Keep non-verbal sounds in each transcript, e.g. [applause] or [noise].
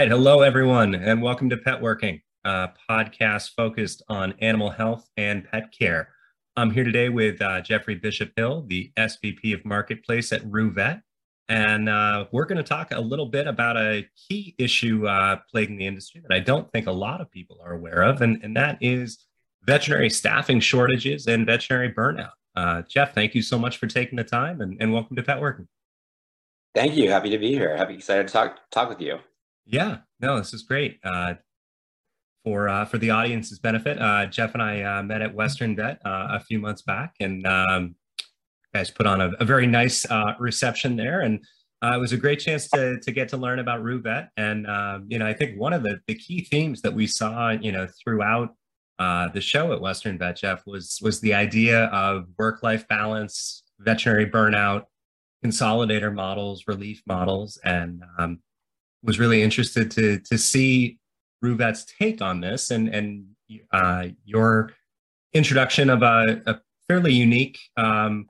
Right. Hello, everyone, and welcome to Pet Working, a podcast focused on animal health and pet care. I'm here today with uh, Jeffrey Bishop Hill, the SVP of Marketplace at Roo-Vet. And uh, we're going to talk a little bit about a key issue uh, plaguing the industry that I don't think a lot of people are aware of, and, and that is veterinary staffing shortages and veterinary burnout. Uh, Jeff, thank you so much for taking the time and, and welcome to Pet Working. Thank you. Happy to be here. Happy excited to talk talk with you. Yeah, no, this is great. Uh, for uh, for the audience's benefit, uh, Jeff and I uh, met at Western Vet uh, a few months back, and um, guys put on a, a very nice uh, reception there, and it was a great chance to to get to learn about Roo-Vet. And um, you know, I think one of the the key themes that we saw, you know, throughout the show at Western Vet, Jeff, was was the idea of work life balance, veterinary burnout, consolidator models, relief models, and um, was really interested to to see Roo-Vet's take on this and and uh, your introduction of a, a fairly unique, um,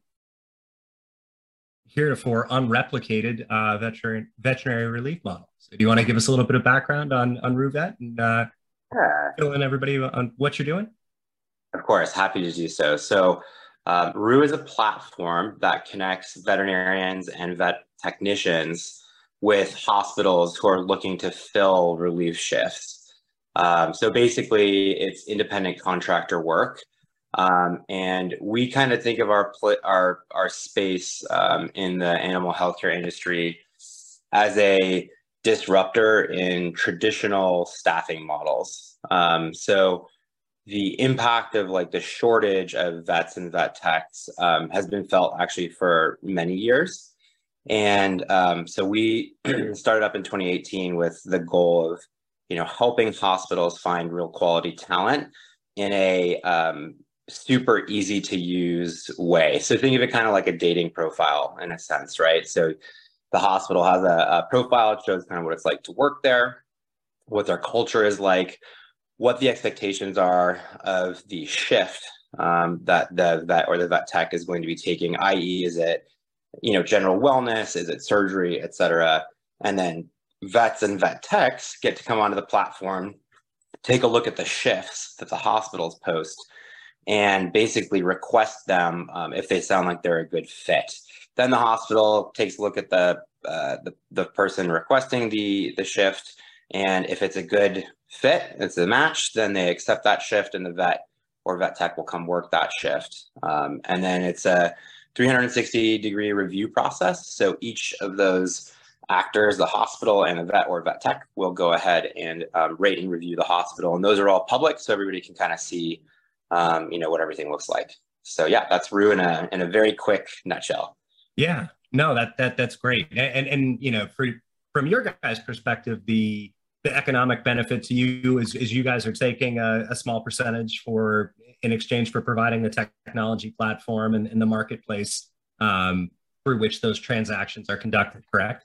heretofore unreplicated uh, veterinary veterinary relief model. So, do you want to give us a little bit of background on on Roo-Vet and uh, yeah. fill in everybody on what you're doing? Of course, happy to do so. So. Um, Roo is a platform that connects veterinarians and vet technicians with hospitals who are looking to fill relief shifts. Um, so basically, it's independent contractor work. Um, and we kind of think of our pl- our our space um, in the animal healthcare industry as a disruptor in traditional staffing models. Um, so the impact of like the shortage of vets and vet techs um, has been felt actually for many years. And um, so we [clears throat] started up in 2018 with the goal of, you know, helping hospitals find real quality talent in a um, super easy to use way. So think of it kind of like a dating profile in a sense, right? So the hospital has a, a profile, it shows kind of what it's like to work there, what their culture is like, what the expectations are of the shift um, that the vet or the vet tech is going to be taking, i.e., is it you know, general wellness? Is it surgery, et cetera? And then vets and vet techs get to come onto the platform, take a look at the shifts that the hospitals post, and basically request them um, if they sound like they're a good fit. Then the hospital takes a look at the uh, the, the person requesting the the shift, and if it's a good fit, it's a match, then they accept that shift, and the vet or vet tech will come work that shift. Um, and then it's a 360 degree review process. So each of those actors, the hospital and the vet or vet tech, will go ahead and um, rate and review the hospital, and those are all public, so everybody can kind of see, um, you know, what everything looks like. So yeah, that's Roo in a in a very quick nutshell. Yeah, no, that that that's great, and and you know, for, from your guys' perspective, the the economic benefit to you is, is you guys are taking a, a small percentage for in exchange for providing the technology platform and, and the marketplace um, through which those transactions are conducted, correct?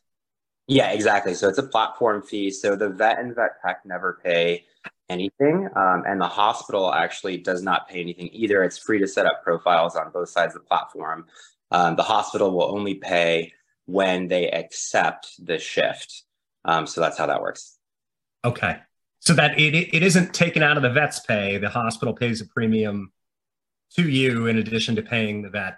Yeah, exactly. So it's a platform fee. So the vet and vet tech never pay anything, um, and the hospital actually does not pay anything either. It's free to set up profiles on both sides of the platform. Um, the hospital will only pay when they accept the shift. Um, so that's how that works. Okay so that it, it isn't taken out of the vet's pay. The hospital pays a premium to you in addition to paying the vet.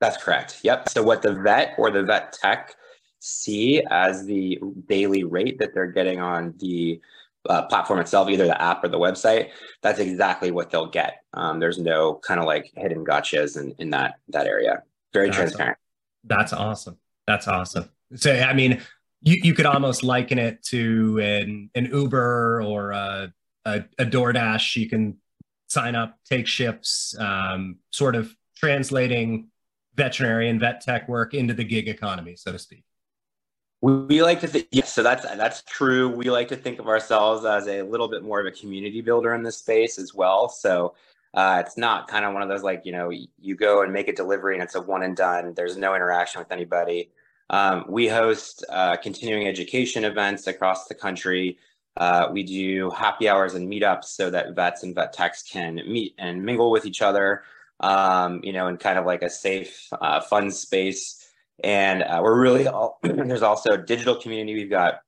That's correct. Yep. So what the vet or the vet tech see as the daily rate that they're getting on the uh, platform itself, either the app or the website, that's exactly what they'll get. Um, there's no kind of like hidden gotchas in, in that that area. Very that's transparent. Awesome. That's awesome. That's awesome. So I mean, you, you could almost liken it to an, an Uber or a, a, a DoorDash. You can sign up, take shifts, um, sort of translating veterinary and vet tech work into the gig economy, so to speak. We like to think, yes, so that's that's true. We like to think of ourselves as a little bit more of a community builder in this space as well. So uh, it's not kind of one of those like you know you go and make a delivery and it's a one and done. There's no interaction with anybody. Um, we host uh, continuing education events across the country. Uh, we do happy hours and meetups so that vets and vet techs can meet and mingle with each other, um, you know, in kind of like a safe, uh, fun space. And uh, we're really all, [clears throat] there's also a digital community. We've got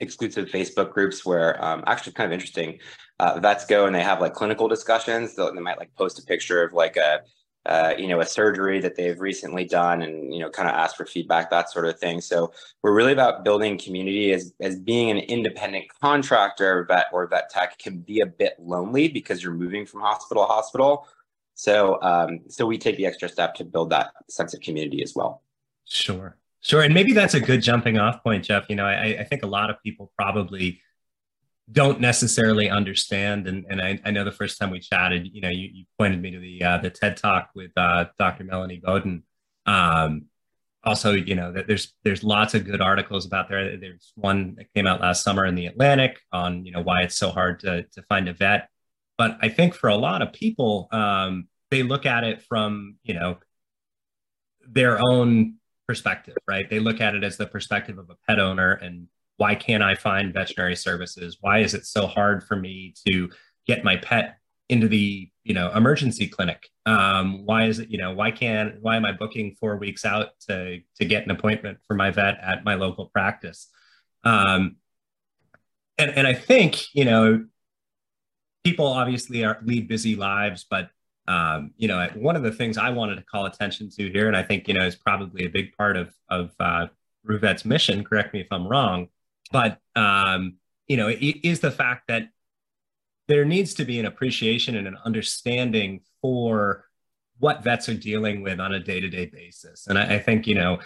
exclusive Facebook groups where um, actually kind of interesting. Uh, vets go and they have like clinical discussions. They might like post a picture of like a uh, you know, a surgery that they've recently done and, you know, kind of ask for feedback, that sort of thing. So we're really about building community as, as being an independent contractor vet or vet tech can be a bit lonely because you're moving from hospital to hospital. So, um, so we take the extra step to build that sense of community as well. Sure. Sure. And maybe that's a good jumping off point, Jeff. You know, I, I think a lot of people probably don't necessarily understand. And, and I, I, know the first time we chatted, you know, you, you pointed me to the uh, the TED Talk with uh, Dr. Melanie Bowden. Um, also, you know, there's there's lots of good articles about there. There's one that came out last summer in the Atlantic on you know why it's so hard to to find a vet. But I think for a lot of people, um, they look at it from you know their own perspective, right? They look at it as the perspective of a pet owner and why can't I find veterinary services? Why is it so hard for me to get my pet into the you know emergency clinic? Um, why is it you know why can't why am I booking four weeks out to to get an appointment for my vet at my local practice? Um, and and I think you know people obviously are lead busy lives, but um, you know one of the things I wanted to call attention to here, and I think you know is probably a big part of of uh, Roo-Vet's mission. Correct me if I'm wrong but um, you know, it, is the fact that there needs to be an appreciation and an understanding for what vets are dealing with on a day-to-day basis. And I, I think you know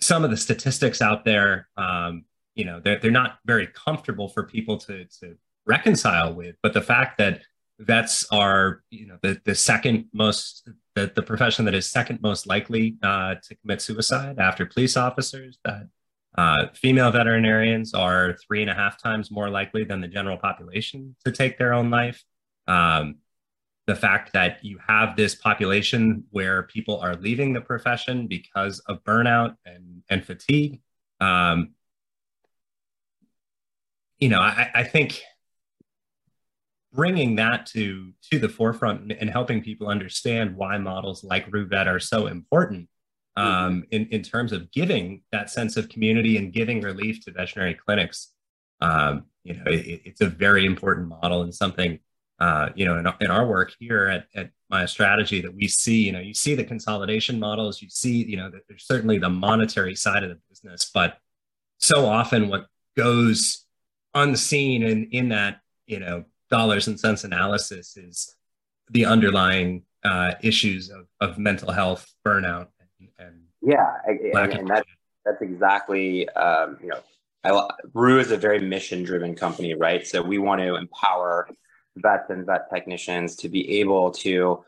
some of the statistics out there, um, you know, they're they're not very comfortable for people to to reconcile with. But the fact that vets are you know the, the second most the, the profession that is second most likely uh, to commit suicide after police officers that uh, female veterinarians are three and a half times more likely than the general population to take their own life. Um, the fact that you have this population where people are leaving the profession because of burnout and, and fatigue. Um, you know, I, I think bringing that to to the forefront and helping people understand why models like Roo-Vet are so important. Um, in, in terms of giving that sense of community and giving relief to veterinary clinics. Um, you know, it, it's a very important model and something, uh, you know, in, in our work here at, at Maya Strategy that we see, you know, you see the consolidation models, you see, you know, that there's certainly the monetary side of the business, but so often what goes unseen in, in that, you know, dollars and cents analysis is the underlying uh, issues of, of mental health, burnout, and yeah, and, and that, that's exactly um, you know, I, Roo is a very mission driven company, right? So we want to empower vets and vet technicians to be able to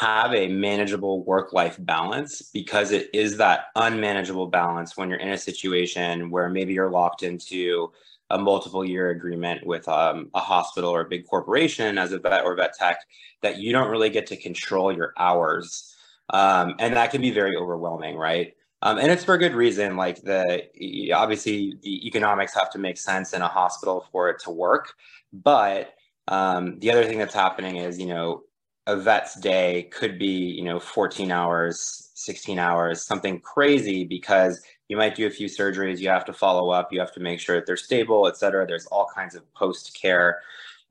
have a manageable work life balance because it is that unmanageable balance when you're in a situation where maybe you're locked into a multiple year agreement with um, a hospital or a big corporation as a vet or vet tech that you don't really get to control your hours um, and that can be very overwhelming, right? Um, and it's for a good reason. Like the obviously the economics have to make sense in a hospital for it to work. But um, the other thing that's happening is, you know, a vet's day could be, you know, 14 hours, 16 hours, something crazy because you might do a few surgeries, you have to follow up, you have to make sure that they're stable, et cetera. There's all kinds of post care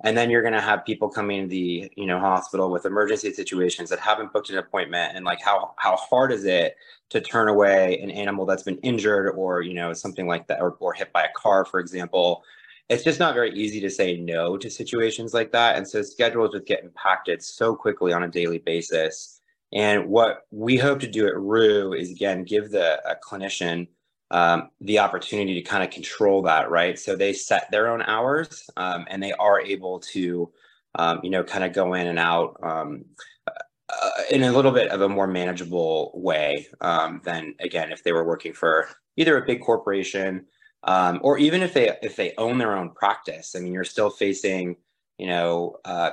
and then you're going to have people coming to the you know hospital with emergency situations that haven't booked an appointment and like how how hard is it to turn away an animal that's been injured or you know something like that or, or hit by a car for example? It's just not very easy to say no to situations like that and so schedules just get impacted so quickly on a daily basis. And what we hope to do at Roo is again give the clinician um, the opportunity to kind of control that, right? So they set their own hours um, and they are able to, um, you know, kind of go in and out um, uh, in a little bit of a more manageable way um, than, again, if they were working for either a big corporation um, or even if they if they own their own practice. I mean, you're still facing, you know, uh,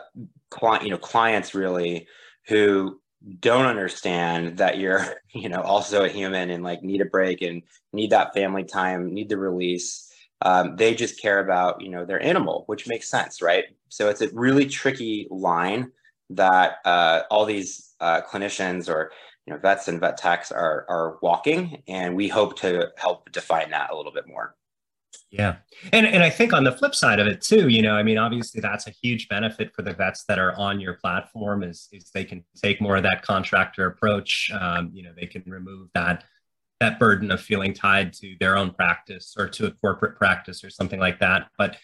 client, you know, clients really who don't understand that you're [laughs] you know also a human and like need a break and need that family time need the release. Um, they just care about you know their animal which makes sense right? So it's a really tricky line that uh, all these uh, clinicians or you know vets and vet techs are are walking and we hope to help define that a little bit more Yeah. And and I think on the flip side of it too, you know, I mean, obviously that's a huge benefit for the vets that are on your platform is is they can take more of that contractor approach. Um, you know, they can remove that that burden of feeling tied to their own practice or to a corporate practice or something like that. But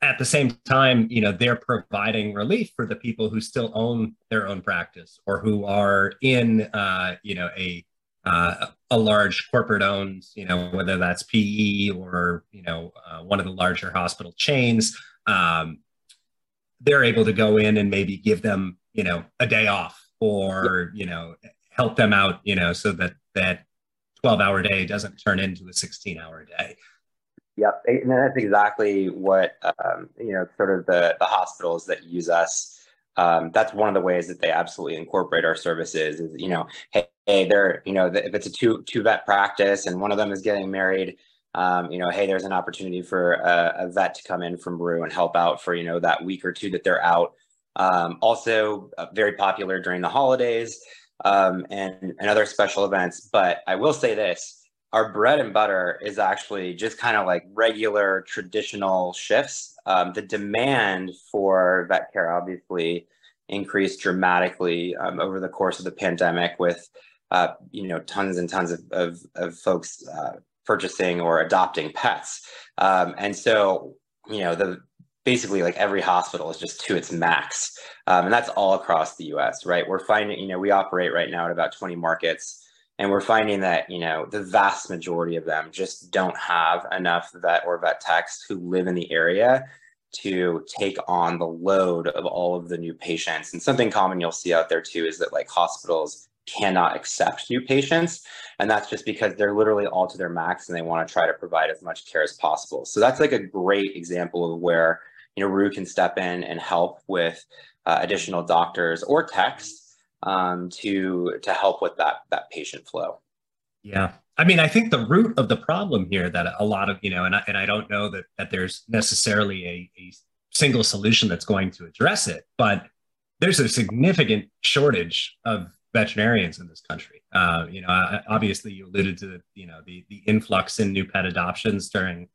at the same time, you know, they're providing relief for the people who still own their own practice or who are in, uh, you know, a uh, a large corporate owned, you know, whether that's PE or you know uh, one of the larger hospital chains. Um, they're able to go in and maybe give them, you know, a day off or you know help them out, you know, so that that 12 hour day doesn't turn into a 16 hour day. Yep, and that's exactly what um, you know. Sort of the the hospitals that use us. Um, that's one of the ways that they absolutely incorporate our services. Is you know, hey, hey they're you know, if it's a two two vet practice and one of them is getting married, um, you know, hey, there's an opportunity for a, a, vet to come in from Roo and help out for you know that week or two that they're out. Um, also, uh, very popular during the holidays um, and and other special events. But I will say this our bread and butter is actually just kind of like regular traditional shifts. Um, the demand for vet care obviously increased dramatically um, over the course of the pandemic with uh, you know tons and tons of, of, of folks uh, purchasing or adopting pets. Um, and so you know the basically like every hospital is just to its max. Um, and that's all across the us right? We're finding you know we operate right now at about 20 markets and we're finding that you know the vast majority of them just don't have enough vet or vet techs who live in the area to take on the load of all of the new patients. And something common you'll see out there too is that like hospitals cannot accept new patients. And that's just because they're literally all to their max and they want to try to provide as much care as possible. So that's like a great example of where you know Roo can step in and help with uh, additional doctors or techs um, to to help with that that patient flow. Yeah, I mean, I think the root of the problem here that a lot of you know, and I, and I don't know that that there's necessarily a, a single solution that's going to address it, but there's a significant shortage of veterinarians in this country. Uh, you know, obviously you alluded to you know the the influx in new pet adoptions during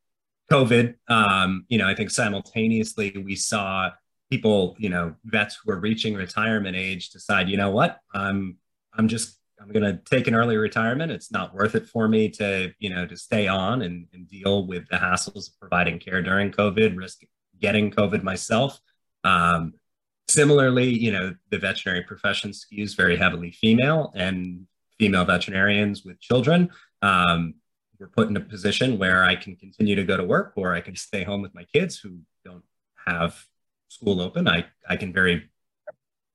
COVID. Um, you know, I think simultaneously we saw people, you know, vets who are reaching retirement age decide, you know what, I'm I'm just I'm going to take an early retirement. It's not worth it for me to, you know, to stay on and, and deal with the hassles of providing care during COVID, risk getting COVID myself. Um, similarly, you know, the veterinary profession skews very heavily female and female veterinarians with children. Um, we're put in a position where I can continue to go to work or I can stay home with my kids who don't have school open. I I can very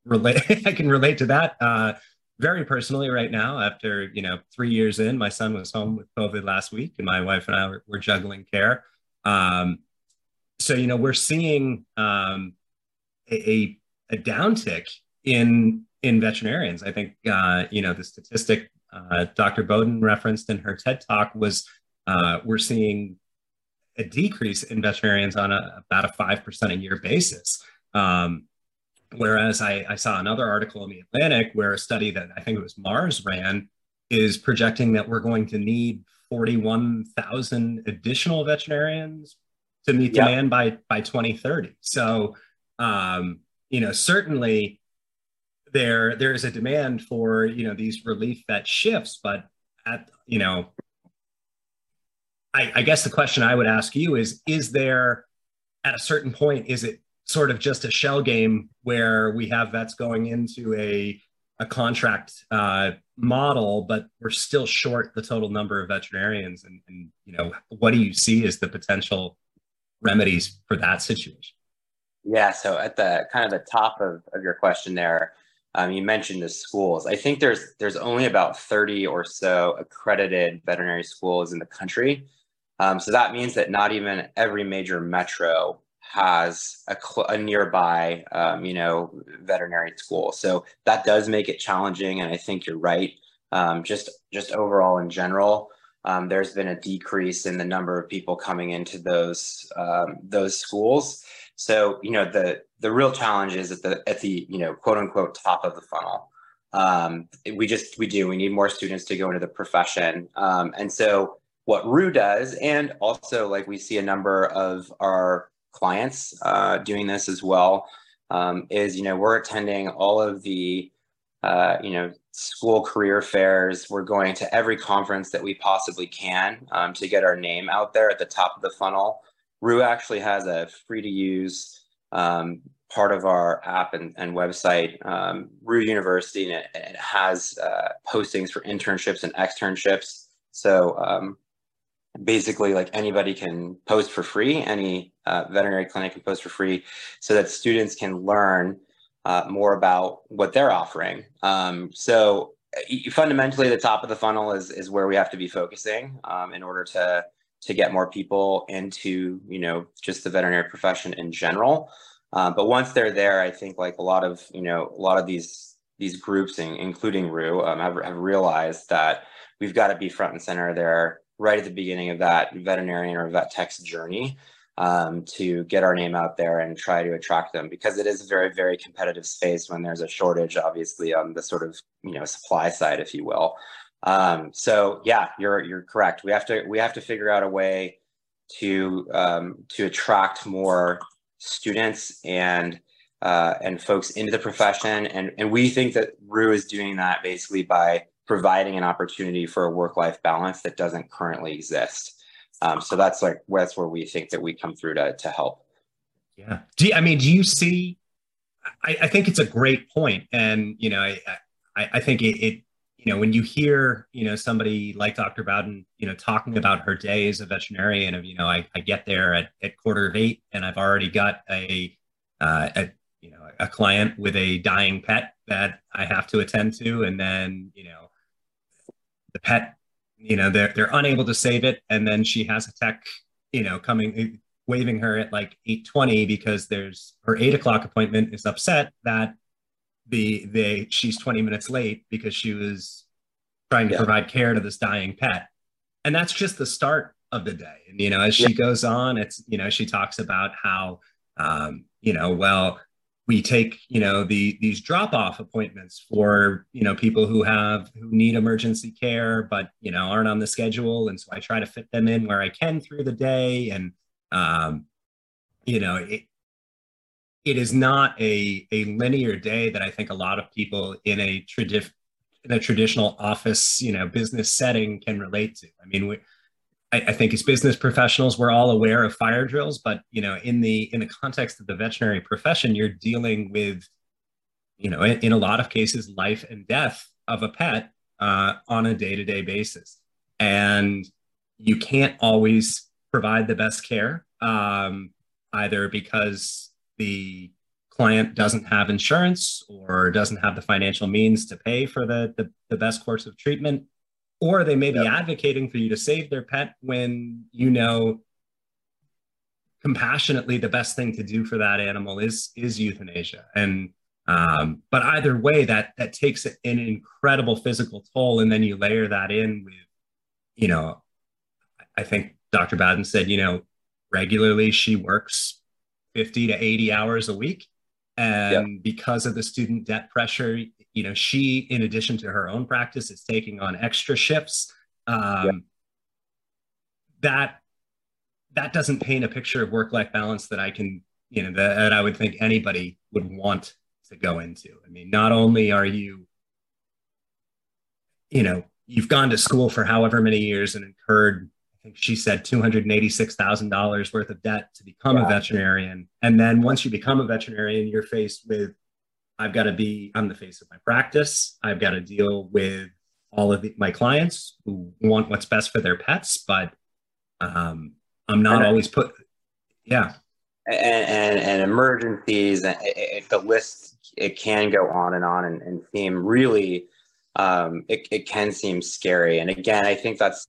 relate. [laughs] I can relate to that uh, very personally right now. After you know three years in, my son was home with COVID last week, and my wife and I were, were juggling care. Um, so you know we're seeing um, a, a downtick in in veterinarians. I think uh, you know the statistic uh, Dr. Bowden referenced in her TED talk was uh, we're seeing a decrease in veterinarians on a, about a 5% a year basis. Um, whereas I, I, saw another article in the Atlantic where a study that I think it was Mars ran is projecting that we're going to need 41,000 additional veterinarians to meet yep. demand by, by 2030. So, um, you know, certainly there, there is a demand for, you know, these relief vet shifts, but at, you know, I, I guess the question I would ask you is: Is there, at a certain point, is it sort of just a shell game where we have vets going into a a contract uh, model, but we're still short the total number of veterinarians. And, and, you know, what do you see as the potential remedies for that situation? Yeah. So at the kind of the top of, of your question there, um, you mentioned the schools. I think there's there's only about 30 or so accredited veterinary schools in the country. Um, so that means that not even every major metro has a, cl- a nearby, um, you know, veterinary school. So that does make it challenging. And I think you're right. Um, just just overall in general, um, there's been a decrease in the number of people coming into those um, those schools. So you know the the real challenge is at the at the you know quote unquote top of the funnel. Um, we just we do we need more students to go into the profession, and so what Roo does, and also like we see a number of our clients uh, doing this as well. Um, is you know we're attending all of the uh, you know school career fairs. We're going to every conference that we possibly can um, to get our name out there at the top of the funnel. Roo actually has a free to use um, part of our app and, and website, um, Roo University, and it, it has uh, postings for internships and externships. So um, basically, like anybody can post for free, any uh, veterinary clinic can post for free, so that students can learn uh, more about what they're offering. Um, so fundamentally, the top of the funnel is is where we have to be focusing um, in order to to get more people into you know just the veterinary profession in general. Uh, but once they're there, I think like a lot of you know a lot of these these groups, including Roo, um, have, have realized that we've got to be front and center there right at the beginning of that veterinarian or vet tech's journey um, to get our name out there and try to attract them because it is a very very competitive space when there's a shortage obviously on the sort of you know supply side if you will. Um, so yeah you're you're correct. We have to we have to figure out a way to um, to attract more students and uh, and folks into the profession. And and we think that Roo is doing that basically by providing an opportunity for a work life balance that doesn't currently exist um, so that's like that's where we think that we come through to to help. Yeah. Do you, I mean, do you see? I, I think it's a great point, and you know, I I, I think it, it you know when you hear you know somebody like dr bowden you know talking about her day as a veterinarian of you know i, I get there at, at quarter of eight and i've already got a, uh, a you know a client with a dying pet that i have to attend to and then you know the pet you know they're they're unable to save it and then she has a tech you know coming waving her at like 8.20 because there's her 8 o'clock appointment is upset that the they she's 20 minutes late because she was trying to yeah. provide care to this dying pet and that's just the start of the day and you know as she yeah. goes on it's you know she talks about how um, you know well we take you know the these drop off appointments for you know people who have who need emergency care but you know aren't on the schedule. And so i try to fit them in where i can through the day. And um you know it it is not a a linear day that i think a lot of people in a tradi- in a traditional office you know business setting can relate to. I mean we I, I, think as business professionals, we're all aware of fire drills, but you know, in the in the context of the veterinary profession, you're dealing with, you know, in, in a lot of cases, life and death of a pet uh, on a day to day basis, and you can't always provide the best care, um, either because the client doesn't have insurance or doesn't have the financial means to pay for the, the, the best course of treatment or they may be yep. advocating for you to save their pet when you know compassionately the best thing to do for that animal is is euthanasia and um, but either way that that takes an incredible physical toll and then you layer that in with you know i think dr bowden said you know regularly she works 50 to 80 hours a week and yep. because of the student debt pressure you know she in addition to her own practice is taking on extra shifts um, yep. that that doesn't paint a picture of work life balance that i can you know that, that i would think anybody would want to go into i mean not only are you you know you've gone to school for however many years and incurred I think she said $286,000 worth of debt to become yeah. a veterinarian. And then once you become a veterinarian, you're faced with I've got to be, I'm the face of my practice. I've got to deal with all of the, my clients who want what's best for their pets, but um, I'm not and, always put, yeah. And, and, and emergencies, and it, the list, it can go on and on and, and seem really, um, it, it can seem scary. And again, I think that's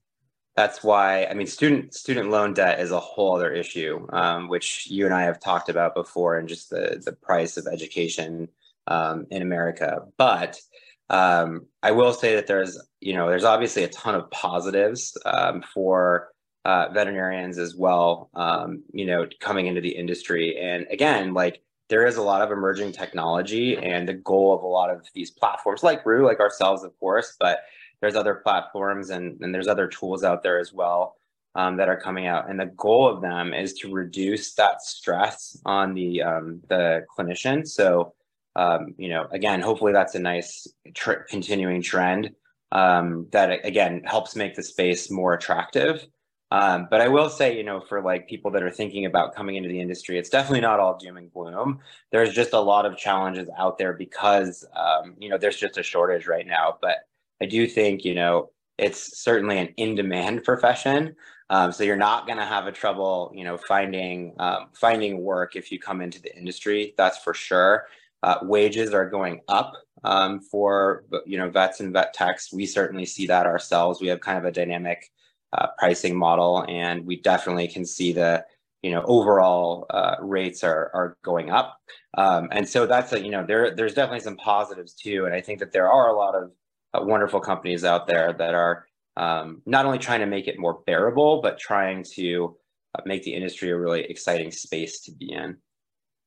that's why I mean student student loan debt is a whole other issue, um, which you and I have talked about before, and just the the price of education um, in America. But um, I will say that there's you know there's obviously a ton of positives um, for uh, veterinarians as well. Um, you know, coming into the industry, and again, like there is a lot of emerging technology, and the goal of a lot of these platforms, like Roo, like ourselves, of course, but there's other platforms and, and there's other tools out there as well um, that are coming out. And the goal of them is to reduce that stress on the um, the clinician. So, um, you know, again, hopefully that's a nice tr- continuing trend um, that again helps make the space more attractive. Um, but I will say, you know, for like people that are thinking about coming into the industry, it's definitely not all doom and gloom. There's just a lot of challenges out there because, um, you know, there's just a shortage right now. But I do think, you know, it's certainly an in-demand profession. Um, so you're not going to have a trouble, you know, finding um, finding work if you come into the industry. That's for sure. Uh, wages are going up um, for you know vets and vet techs. We certainly see that ourselves. We have kind of a dynamic uh, pricing model, and we definitely can see the you know overall uh, rates are are going up. Um, and so that's a you know there there's definitely some positives too. And I think that there are a lot of uh, wonderful companies out there that are um, not only trying to make it more bearable, but trying to uh, make the industry a really exciting space to be in.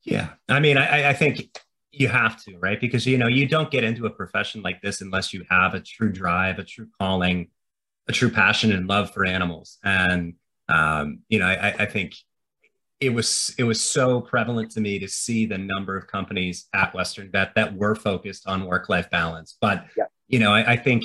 Yeah, I mean, I, I think you have to, right? Because you know you don't get into a profession like this unless you have a true drive, a true calling, a true passion and love for animals. And um, you know, I, I think it was it was so prevalent to me to see the number of companies at Western Vet that were focused on work life balance. But yeah. you know, I, I think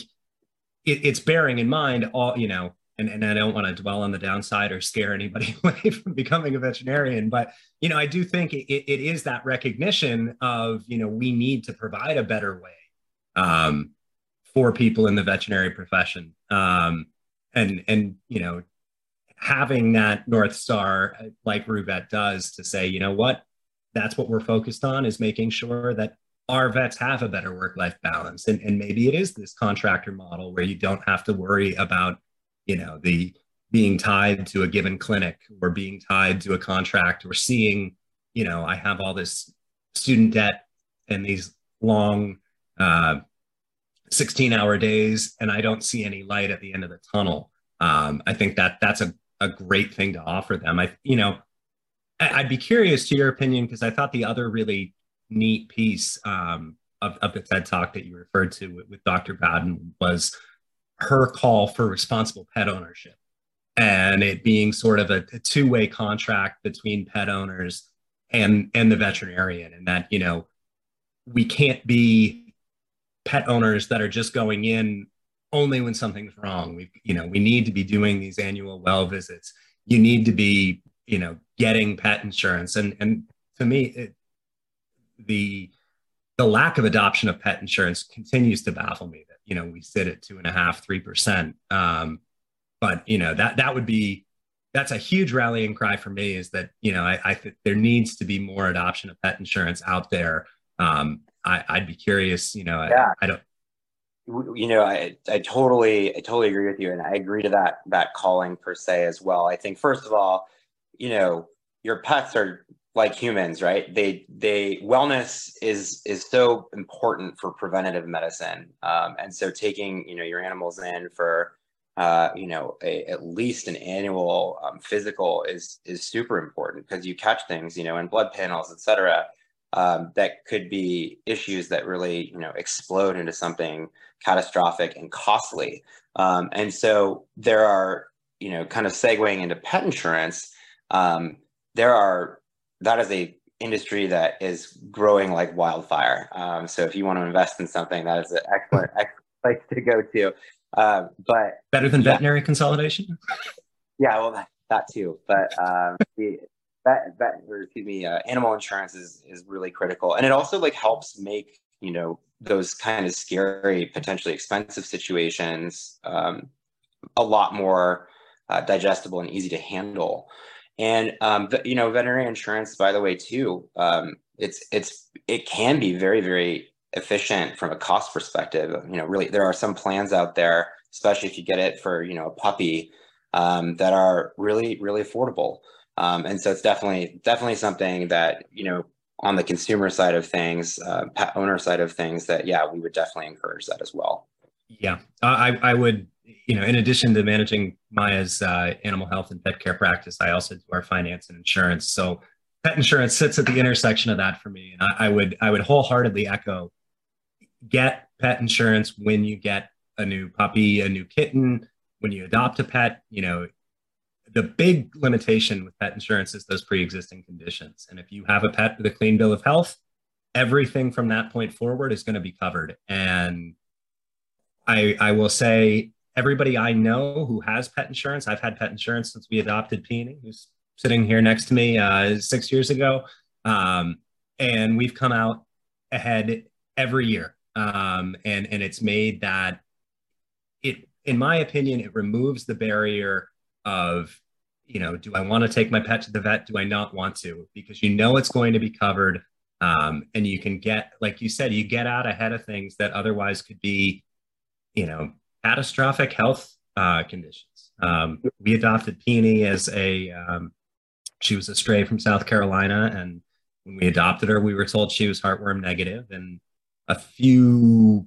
it, it's bearing in mind all you know and, and I don't want to dwell on the downside or scare anybody [laughs] away from becoming a veterinarian, but you know, I do think it, it is that recognition of you know we need to provide a better way um, for people in the veterinary profession, um, and and you know having that north star like Roo-Vet does to say, you know what, that's what we're focused on is making sure that our vets have a better work life balance, and and maybe it is this contractor model where you don't have to worry about you know the being tied to a given clinic or being tied to a contract or seeing you know i have all this student debt and these long uh, 16 hour days and i don't see any light at the end of the tunnel. Um, i think that that's a, a great thing to offer them. I you know i'd be curious to your opinion because i thought the other really neat piece um, of, of the ted talk that you referred to with, with dr bowden was her call for responsible pet ownership and it being sort of a, a two-way contract between pet owners and and the veterinarian and that you know we can't be pet owners that are just going in only when something's wrong. We you know we need to be doing these annual well visits. You need to be you know getting pet insurance. And and to me it, the the lack of adoption of pet insurance continues to baffle me that you know we sit at two and a half three percent. Um, but you know that that would be that's a huge rallying cry for me is that you know i, I think there needs to be more adoption of pet insurance out there. Um, I, would be curious you know yeah. I, I don't you know I, I totally i totally agree with you and i agree to that that calling per se as well. I think first of all you know your pets are like humans right? They they wellness is is so important for preventative medicine. Um, and so taking you know your animals in for uh, you know a, at least an annual um, physical is is super important because you catch things you know in blood panels et cetera um, that could be issues that really you know explode into something catastrophic and costly. Um, and so there are you know kind of segueing into pet insurance um, there are that is a industry that is growing like wildfire. Um, so if you want to invest in something, that is an excellent, [laughs] excellent place to go to. Um, but better than yeah. veterinary consolidation. Yeah, well, that, that too. But um, the vet, vet, or excuse me, uh, animal insurance is is really critical, and it also like helps make you know those kind of scary, potentially expensive situations um, a lot more uh, digestible and easy to handle. And um, you know, veterinary insurance, by the way, too, um, it's it's it can be very very efficient from a cost perspective. You know, really, there are some plans out there, especially if you get it for you know a puppy, um, that are really really affordable. Um, and so it's definitely definitely something that you know on the consumer side of things, uh, pet owner side of things, that yeah, we would definitely encourage that as well. Yeah, I I would you know, in addition to managing Maya's uh, animal health and pet care practice, I also do our finance and insurance. So pet insurance sits at the intersection of that for me. And I, I would I would wholeheartedly echo get pet insurance when you get a new puppy, a new kitten, when you adopt a pet, you know, the big limitation with pet insurance is those pre-existing conditions. And if you have a pet with a clean bill of health, everything from that point forward is going to be covered. And I, I will say everybody I know who has pet insurance, I've had pet insurance since we adopted Peony, who's sitting here next to me uh, six years ago. Um, and we've come out ahead every year. Um, and, and it's made that it, in my opinion, it removes the barrier of, you know, do I want to take my pet to the vet? Do I not want to? Because you know it's going to be covered. Um, and you can get, like you said, you get out ahead of things that otherwise could be, you know, catastrophic health uh, conditions. Um, we adopted Peony as a, um, she was a stray from South Carolina. And when we adopted her, we were told she was heartworm negative. And a few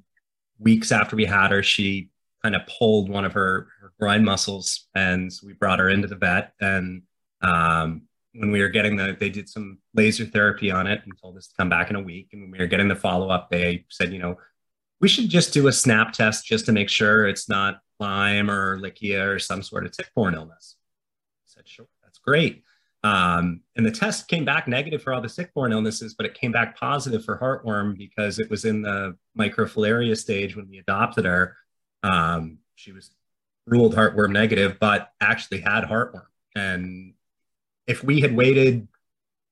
weeks after we had her, she kind of pulled one of her, her groin muscles. And we brought her into the vet. And um, when we were getting the, they did some laser therapy on it and told us to come back in a week. And when we were getting the follow up, they said, you know, we should just do a snap test just to make sure it's not Lyme or Ehrlichia or some sort of tick-borne illness. I said, sure, that's great. Um, and the test came back negative for all the tick-borne illnesses, but it came back positive for heartworm because it was in the microfilaria stage when we adopted her. Um, she was ruled heartworm negative, but actually had heartworm. And if we had waited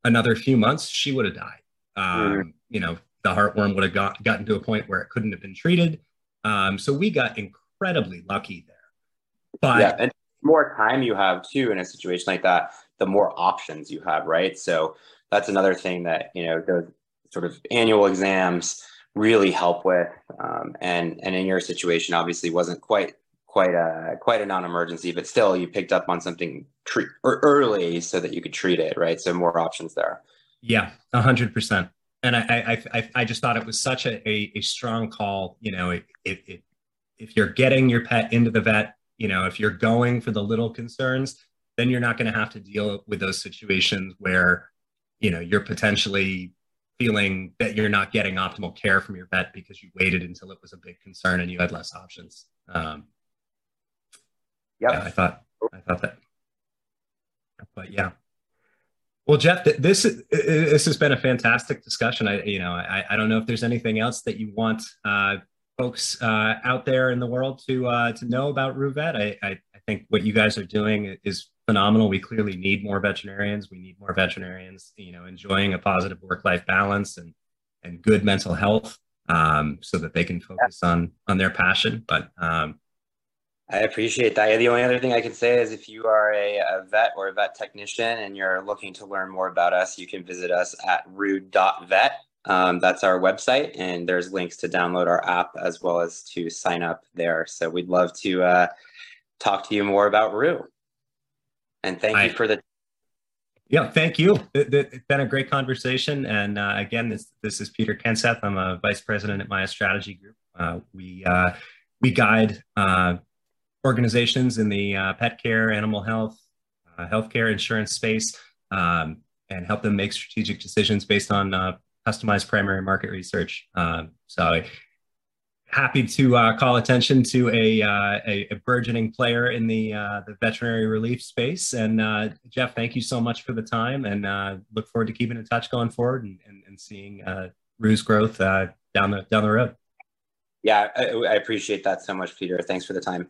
another few months, she would have died. Um, mm. You know, the heartworm would have got, gotten to a point where it couldn't have been treated. Um, so we got incredibly lucky there. But yeah, and more time you have too in a situation like that, the more options you have, right? So that's another thing that you know those sort of annual exams really help with. Um, and and in your situation, obviously wasn't quite quite a quite a non-emergency, but still you picked up on something or early so that you could treat it, right? So more options there. Yeah, a hundred percent and I, I, I, just thought it was such a, a, a strong call. You know, if, if, if you're getting your pet into the vet, you know, if you're going for the little concerns, then you're not going to have to deal with those situations where, you know, you're potentially feeling that you're not getting optimal care from your vet because you waited until it was a big concern and you had less options. Um, yeah, I thought, I thought that, but yeah. Well, Jeff, this this has been a fantastic discussion. I, you know, I, I don't know if there's anything else that you want uh, folks uh, out there in the world to uh, to know about Roovet. I, I, I think what you guys are doing is phenomenal. We clearly need more veterinarians. We need more veterinarians, you know, enjoying a positive work life balance and and good mental health, um, so that they can focus on on their passion. But um, I appreciate that. The only other thing I can say is if you are a, a, vet or a vet technician and you're looking to learn more about us, you can visit us at roo.vet. Um, that's our website, and there's links to download our app as well as to sign up there. So we'd love to uh, talk to you more about Roo. And thank you for the. Yeah, thank you. It, has been a great conversation. And uh, again, this this is Peter Kenseth. I'm a vice president at Maya Strategy Group. Uh, we uh, we guide uh, organizations in the uh, pet care, animal health, uh, healthcare, insurance space, um, and help them make strategic decisions based on uh, customized primary market research. Um, so happy to uh, call attention to a, uh, a, a, burgeoning player in the, uh, the veterinary relief space. And Jeff, thank you so much for the time and look forward to keeping in touch going forward and, and, and seeing Roo's growth down, the, down the road. Yeah, I, I appreciate that so much, Peter. Thanks for the time.